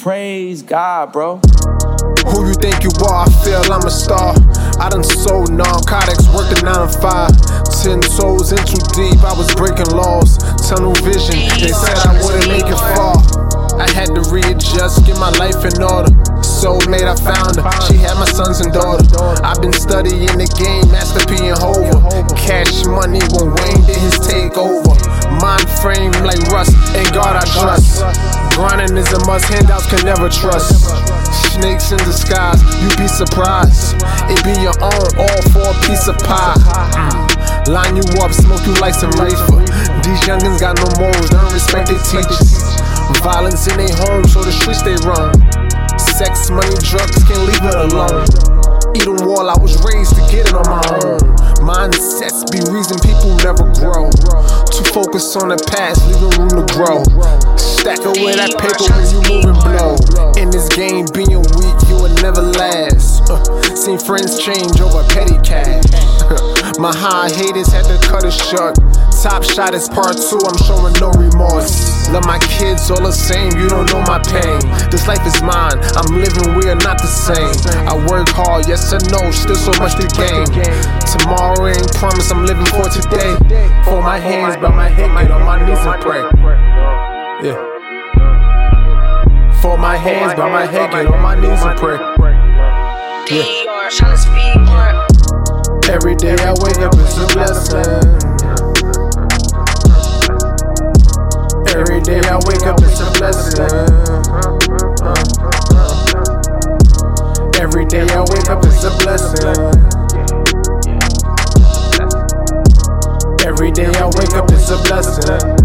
Praise God, bro. Who you think you are? I feel I'm a star. I done sold narcotics, worked a 9 to 5. Ten toes in too deep, I was breaking laws. Tunnel vision, they said I wouldn't make it far. I had to readjust, get my life in order. Soulmate, I found her. She had my sons and daughter. I've been studying the game, Master P and Hova. Cash money when Wayne did his takeover. Mind frame like rust, and God I trust. A must, handouts can never trust. Snakes in disguise, you be surprised. It be your own, all for a piece of pie. Line you up, smoke you like some reefer. These youngins got no morals, don't respect their teachers. Violence in their homes, so the streets they run. Sex, money, drugs, can't leave it alone. Eating wall, I was raised to get it on my own. Mindsets be reason people never grow. Too focused on the past, leaving room to grow. Stack away that paper when you moving blow. In this game, being weak, you will never last. Uh, seen friends change over petty cash. My high haters had to cut it short. Top shot is part two, I'm showing no remorse. Love my kids all the same, you don't know my pain. This life is mine, I'm living, we are not the same. I work hard, yes or no, still so much to gain. Tomorrow ain't promise, I'm living for today. For my hands, but my head, get on my knees and pray. Yeah. Fold my hands, bow my head, get on my knees and pray. Yeah. Every day I wake up, it's a blessing. Every day I wake up, it's a blessing. Every day I wake up, it's a blessing. Every day I wake up, it's a blessing.